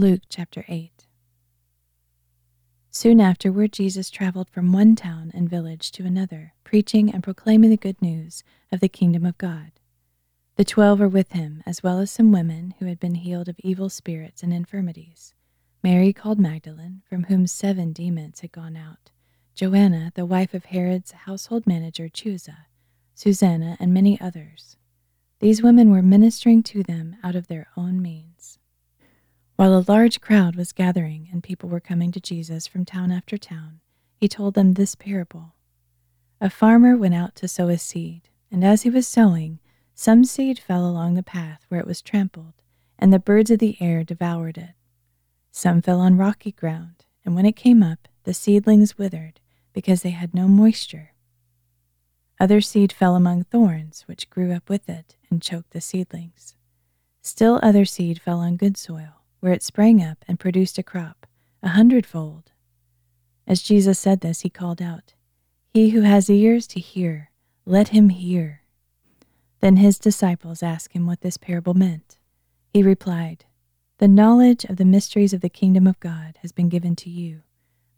Luke chapter 8. Soon afterward, Jesus traveled from one town and village to another, preaching and proclaiming the good news of the kingdom of God. The twelve were with him, as well as some women who had been healed of evil spirits and infirmities. Mary called Magdalene, from whom seven demons had gone out, Joanna, the wife of Herod's household manager Chuza, Susanna, and many others. These women were ministering to them out of their own means. While a large crowd was gathering and people were coming to Jesus from town after town, he told them this parable. A farmer went out to sow his seed, and as he was sowing, some seed fell along the path where it was trampled, and the birds of the air devoured it. Some fell on rocky ground, and when it came up, the seedlings withered, because they had no moisture. Other seed fell among thorns, which grew up with it and choked the seedlings. Still other seed fell on good soil where it sprang up and produced a crop, a hundredfold. As Jesus said this, he called out, He who has ears to hear, let him hear. Then his disciples asked him what this parable meant. He replied, The knowledge of the mysteries of the kingdom of God has been given to you,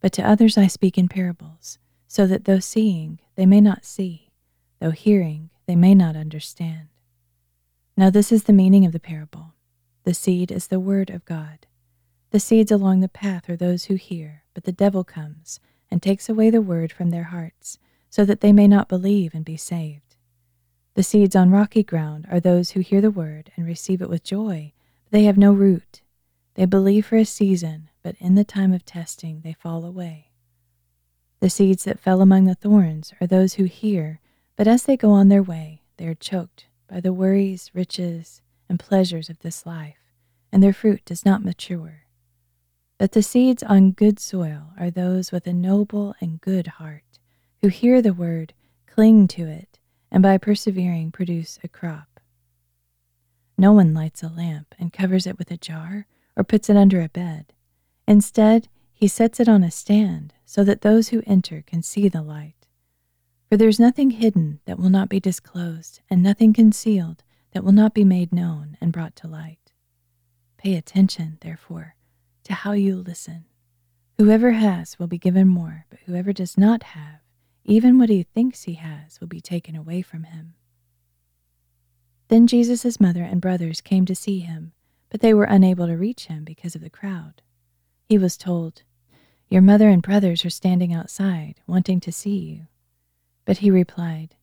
but to others I speak in parables, so that though seeing, they may not see, though hearing, they may not understand. Now, this is the meaning of the parable. The seed is the word of God. The seeds along the path are those who hear, but the devil comes and takes away the word from their hearts, so that they may not believe and be saved. The seeds on rocky ground are those who hear the word and receive it with joy, but they have no root. They believe for a season, but in the time of testing they fall away. The seeds that fell among the thorns are those who hear, but as they go on their way, they are choked by the worries, riches, and pleasures of this life, and their fruit does not mature. But the seeds on good soil are those with a noble and good heart, who hear the word, cling to it, and by persevering produce a crop. No one lights a lamp and covers it with a jar or puts it under a bed. Instead, he sets it on a stand so that those who enter can see the light. For there is nothing hidden that will not be disclosed, and nothing concealed that will not be made known and brought to light. Pay attention, therefore, to how you listen. Whoever has will be given more, but whoever does not have, even what he thinks he has, will be taken away from him. Then Jesus' mother and brothers came to see him, but they were unable to reach him because of the crowd. He was told, Your mother and brothers are standing outside, wanting to see you. But he replied,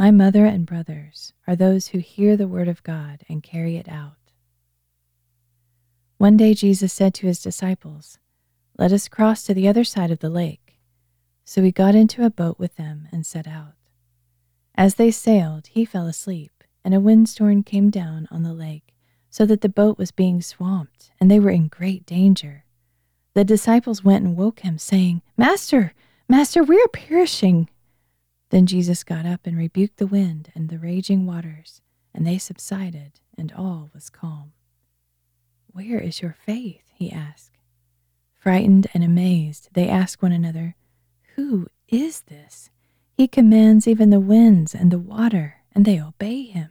my mother and brothers are those who hear the word of God and carry it out. One day Jesus said to his disciples, Let us cross to the other side of the lake. So he got into a boat with them and set out. As they sailed, he fell asleep, and a windstorm came down on the lake, so that the boat was being swamped, and they were in great danger. The disciples went and woke him, saying, Master, Master, we are perishing. Then Jesus got up and rebuked the wind and the raging waters, and they subsided, and all was calm. Where is your faith? he asked. Frightened and amazed, they asked one another, Who is this? He commands even the winds and the water, and they obey him.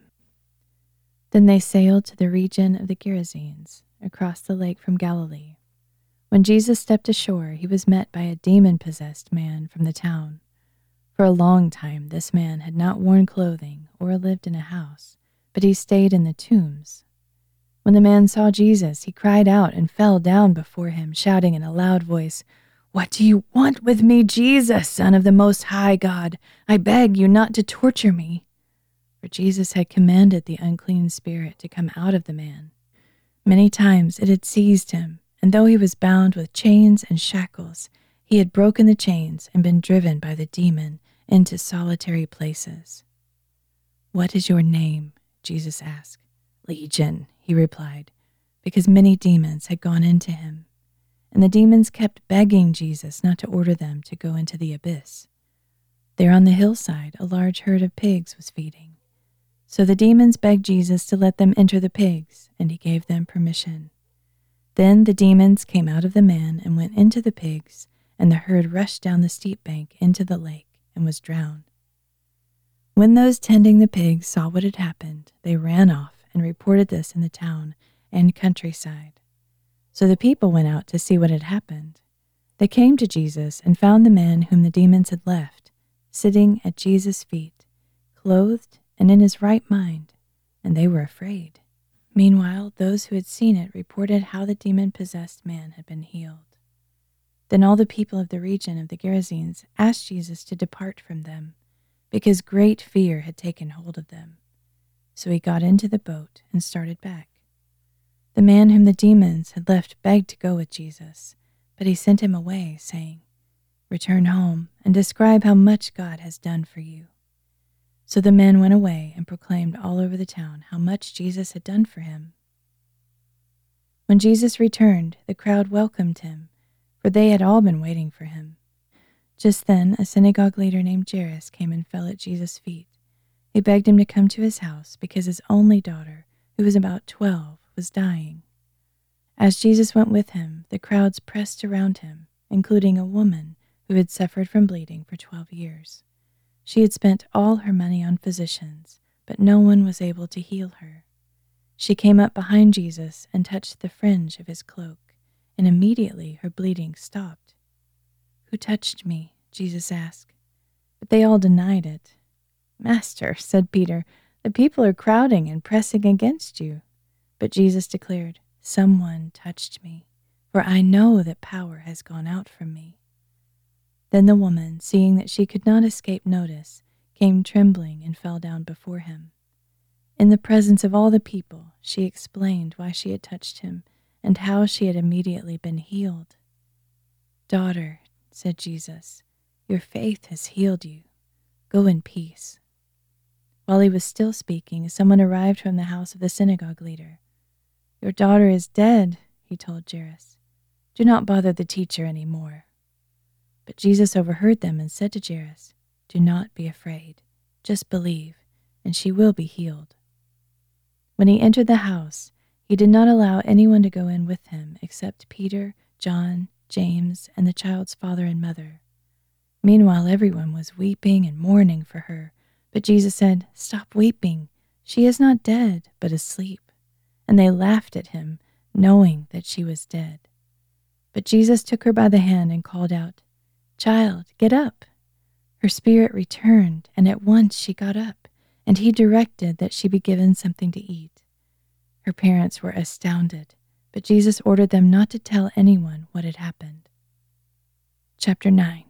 Then they sailed to the region of the Gerasenes, across the lake from Galilee. When Jesus stepped ashore, he was met by a demon possessed man from the town. For a long time, this man had not worn clothing or lived in a house, but he stayed in the tombs. When the man saw Jesus, he cried out and fell down before him, shouting in a loud voice, What do you want with me, Jesus, Son of the Most High God? I beg you not to torture me. For Jesus had commanded the unclean spirit to come out of the man. Many times it had seized him, and though he was bound with chains and shackles, he had broken the chains and been driven by the demon into solitary places. What is your name? Jesus asked. Legion, he replied, because many demons had gone into him. And the demons kept begging Jesus not to order them to go into the abyss. There on the hillside, a large herd of pigs was feeding. So the demons begged Jesus to let them enter the pigs, and he gave them permission. Then the demons came out of the man and went into the pigs, and the herd rushed down the steep bank into the lake and was drowned. When those tending the pigs saw what had happened, they ran off and reported this in the town and countryside. So the people went out to see what had happened. They came to Jesus and found the man whom the demons had left, sitting at Jesus' feet, clothed and in his right mind, and they were afraid. Meanwhile, those who had seen it reported how the demon possessed man had been healed. Then all the people of the region of the Gerasenes asked Jesus to depart from them, because great fear had taken hold of them. So he got into the boat and started back. The man whom the demons had left begged to go with Jesus, but he sent him away, saying, Return home and describe how much God has done for you. So the man went away and proclaimed all over the town how much Jesus had done for him. When Jesus returned, the crowd welcomed him, for they had all been waiting for him. Just then, a synagogue leader named Jairus came and fell at Jesus' feet. He begged him to come to his house because his only daughter, who was about twelve, was dying. As Jesus went with him, the crowds pressed around him, including a woman who had suffered from bleeding for twelve years. She had spent all her money on physicians, but no one was able to heal her. She came up behind Jesus and touched the fringe of his cloak, and immediately her bleeding stopped. Who touched me? Jesus asked. But they all denied it. Master, said Peter, the people are crowding and pressing against you. But Jesus declared, Someone touched me, for I know that power has gone out from me. Then the woman, seeing that she could not escape notice, came trembling and fell down before him. In the presence of all the people, she explained why she had touched him and how she had immediately been healed. Daughter, said Jesus, your faith has healed you. Go in peace. While he was still speaking, someone arrived from the house of the synagogue leader. Your daughter is dead, he told Jairus. Do not bother the teacher any more. But Jesus overheard them and said to Jairus, Do not be afraid, just believe, and she will be healed. When he entered the house, he did not allow anyone to go in with him except Peter, John, James, and the child's father and mother. Meanwhile, everyone was weeping and mourning for her. But Jesus said, Stop weeping. She is not dead, but asleep and they laughed at him, knowing that she was dead. But Jesus took her by the hand and called out, Child, get up. Her spirit returned, and at once she got up, and he directed that she be given something to eat. Her parents were astounded, but Jesus ordered them not to tell anyone what had happened. Chapter 9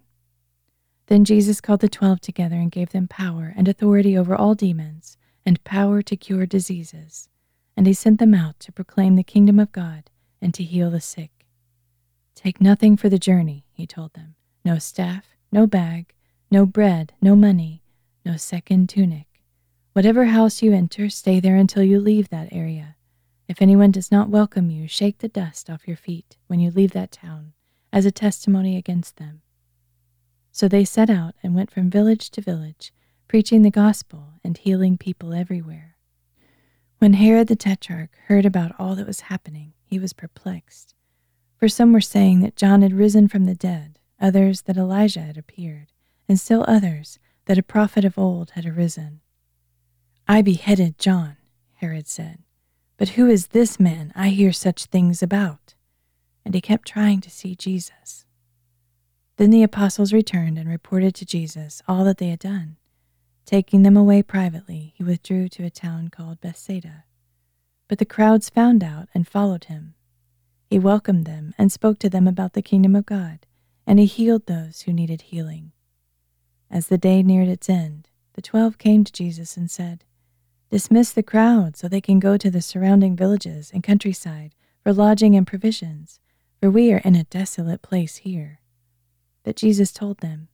Then Jesus called the twelve together and gave them power and authority over all demons, and power to cure diseases and he sent them out to proclaim the kingdom of God and to heal the sick. Take nothing for the journey, he told them no staff, no bag, no bread, no money, no second tunic. Whatever house you enter, stay there until you leave that area. If anyone does not welcome you, shake the dust off your feet when you leave that town, as a testimony against them. So they set out and went from village to village, preaching the gospel and healing people everywhere. When Herod the Tetrarch heard about all that was happening, he was perplexed. For some were saying that John had risen from the dead, others that Elijah had appeared, and still others that a prophet of old had arisen. I beheaded John, Herod said, but who is this man I hear such things about? And he kept trying to see Jesus. Then the apostles returned and reported to Jesus all that they had done. Taking them away privately, he withdrew to a town called Bethsaida. But the crowds found out and followed him. He welcomed them and spoke to them about the kingdom of God, and he healed those who needed healing. As the day neared its end, the twelve came to Jesus and said, Dismiss the crowd so they can go to the surrounding villages and countryside for lodging and provisions, for we are in a desolate place here. But Jesus told them,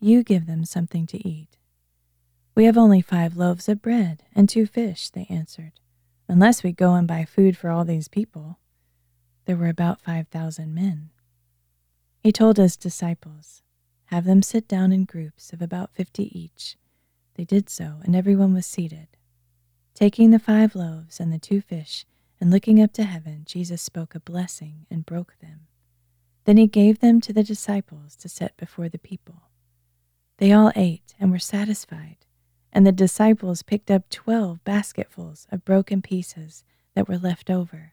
You give them something to eat. We have only five loaves of bread and two fish, they answered, unless we go and buy food for all these people. There were about five thousand men. He told his disciples, Have them sit down in groups of about fifty each. They did so, and everyone was seated. Taking the five loaves and the two fish, and looking up to heaven, Jesus spoke a blessing and broke them. Then he gave them to the disciples to set before the people. They all ate and were satisfied and the disciples picked up twelve basketfuls of broken pieces that were left over.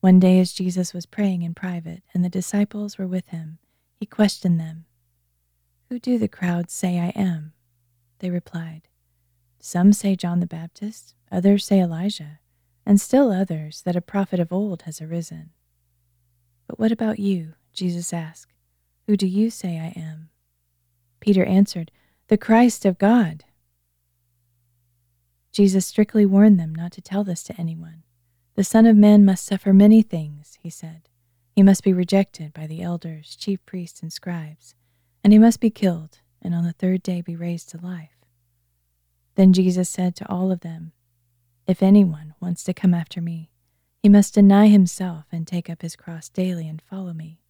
One day, as Jesus was praying in private and the disciples were with him, he questioned them Who do the crowds say I am? They replied, Some say John the Baptist, others say Elijah, and still others that a prophet of old has arisen. But what about you? Jesus asked. Who do you say I am? Peter answered, The Christ of God. Jesus strictly warned them not to tell this to anyone. The Son of Man must suffer many things, he said. He must be rejected by the elders, chief priests, and scribes, and he must be killed, and on the third day be raised to life. Then Jesus said to all of them, If anyone wants to come after me, he must deny himself and take up his cross daily and follow me.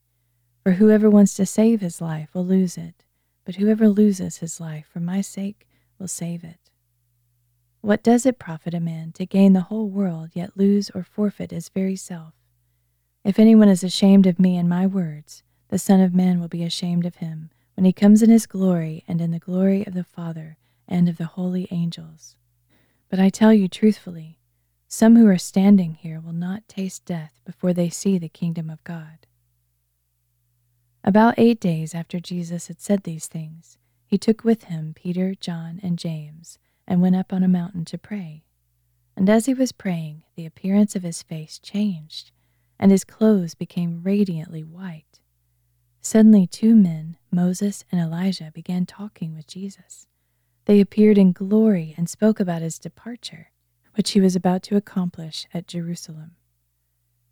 For whoever wants to save his life will lose it, but whoever loses his life for my sake will save it. What does it profit a man to gain the whole world, yet lose or forfeit his very self? If anyone is ashamed of me and my words, the Son of Man will be ashamed of him when he comes in his glory and in the glory of the Father and of the holy angels. But I tell you truthfully, some who are standing here will not taste death before they see the kingdom of God. About eight days after Jesus had said these things, he took with him Peter, John, and James and went up on a mountain to pray. And as he was praying, the appearance of his face changed, and his clothes became radiantly white. Suddenly, two men, Moses and Elijah, began talking with Jesus. They appeared in glory and spoke about his departure, which he was about to accomplish at Jerusalem.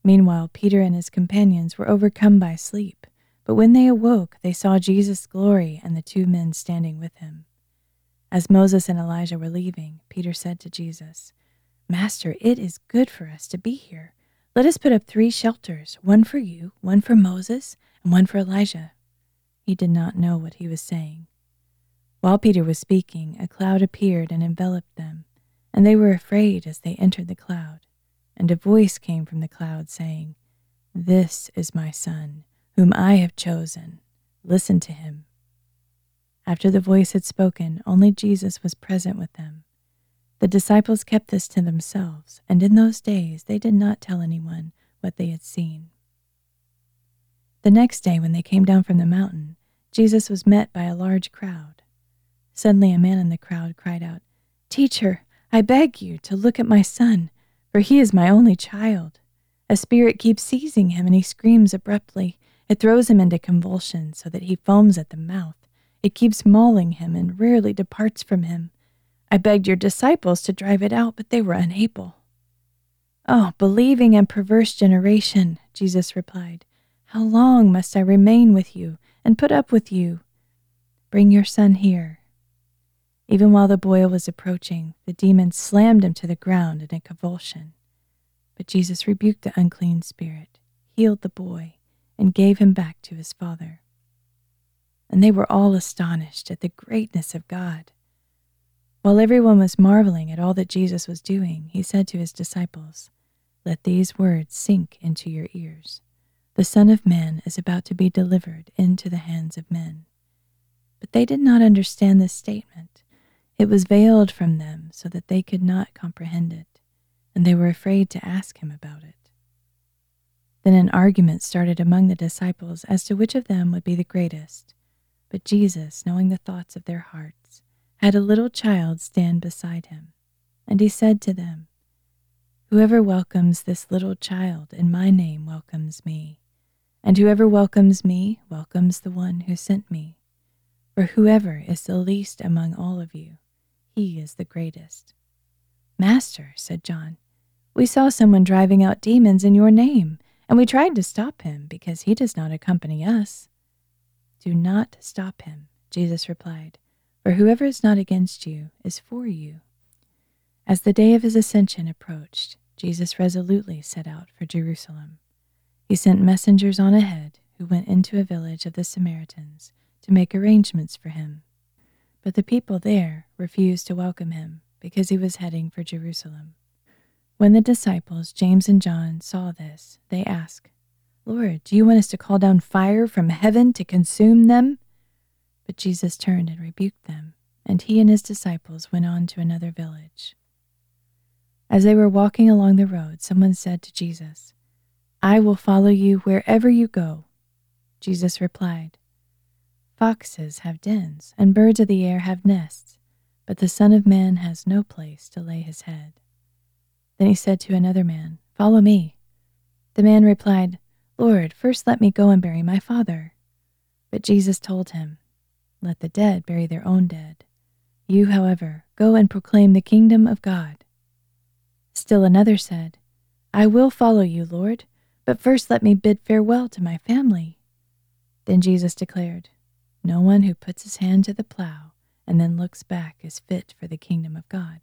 Meanwhile, Peter and his companions were overcome by sleep, but when they awoke, they saw Jesus' glory and the two men standing with him. As Moses and Elijah were leaving, Peter said to Jesus, Master, it is good for us to be here. Let us put up three shelters one for you, one for Moses, and one for Elijah. He did not know what he was saying. While Peter was speaking, a cloud appeared and enveloped them, and they were afraid as they entered the cloud. And a voice came from the cloud saying, This is my Son, whom I have chosen. Listen to him. After the voice had spoken, only Jesus was present with them. The disciples kept this to themselves, and in those days they did not tell anyone what they had seen. The next day, when they came down from the mountain, Jesus was met by a large crowd. Suddenly, a man in the crowd cried out, Teacher, I beg you to look at my son, for he is my only child. A spirit keeps seizing him, and he screams abruptly. It throws him into convulsions so that he foams at the mouth. It keeps mauling him and rarely departs from him. I begged your disciples to drive it out, but they were unable. Oh, believing and perverse generation, Jesus replied, how long must I remain with you and put up with you? Bring your son here. Even while the boy was approaching, the demon slammed him to the ground in a convulsion. But Jesus rebuked the unclean spirit, healed the boy, and gave him back to his father and they were all astonished at the greatness of God. While everyone was marveling at all that Jesus was doing, he said to his disciples, Let these words sink into your ears. The Son of Man is about to be delivered into the hands of men. But they did not understand this statement. It was veiled from them so that they could not comprehend it, and they were afraid to ask him about it. Then an argument started among the disciples as to which of them would be the greatest. But Jesus, knowing the thoughts of their hearts, had a little child stand beside him. And he said to them, Whoever welcomes this little child in my name welcomes me, and whoever welcomes me welcomes the one who sent me. For whoever is the least among all of you, he is the greatest. Master, said John, we saw someone driving out demons in your name, and we tried to stop him because he does not accompany us. Do not stop him, Jesus replied, for whoever is not against you is for you. As the day of his ascension approached, Jesus resolutely set out for Jerusalem. He sent messengers on ahead who went into a village of the Samaritans to make arrangements for him. But the people there refused to welcome him because he was heading for Jerusalem. When the disciples, James and John, saw this, they asked, Lord, do you want us to call down fire from heaven to consume them? But Jesus turned and rebuked them, and he and his disciples went on to another village. As they were walking along the road, someone said to Jesus, I will follow you wherever you go. Jesus replied, Foxes have dens, and birds of the air have nests, but the Son of Man has no place to lay his head. Then he said to another man, Follow me. The man replied, Lord, first let me go and bury my father. But Jesus told him, Let the dead bury their own dead. You, however, go and proclaim the kingdom of God. Still another said, I will follow you, Lord, but first let me bid farewell to my family. Then Jesus declared, No one who puts his hand to the plow and then looks back is fit for the kingdom of God.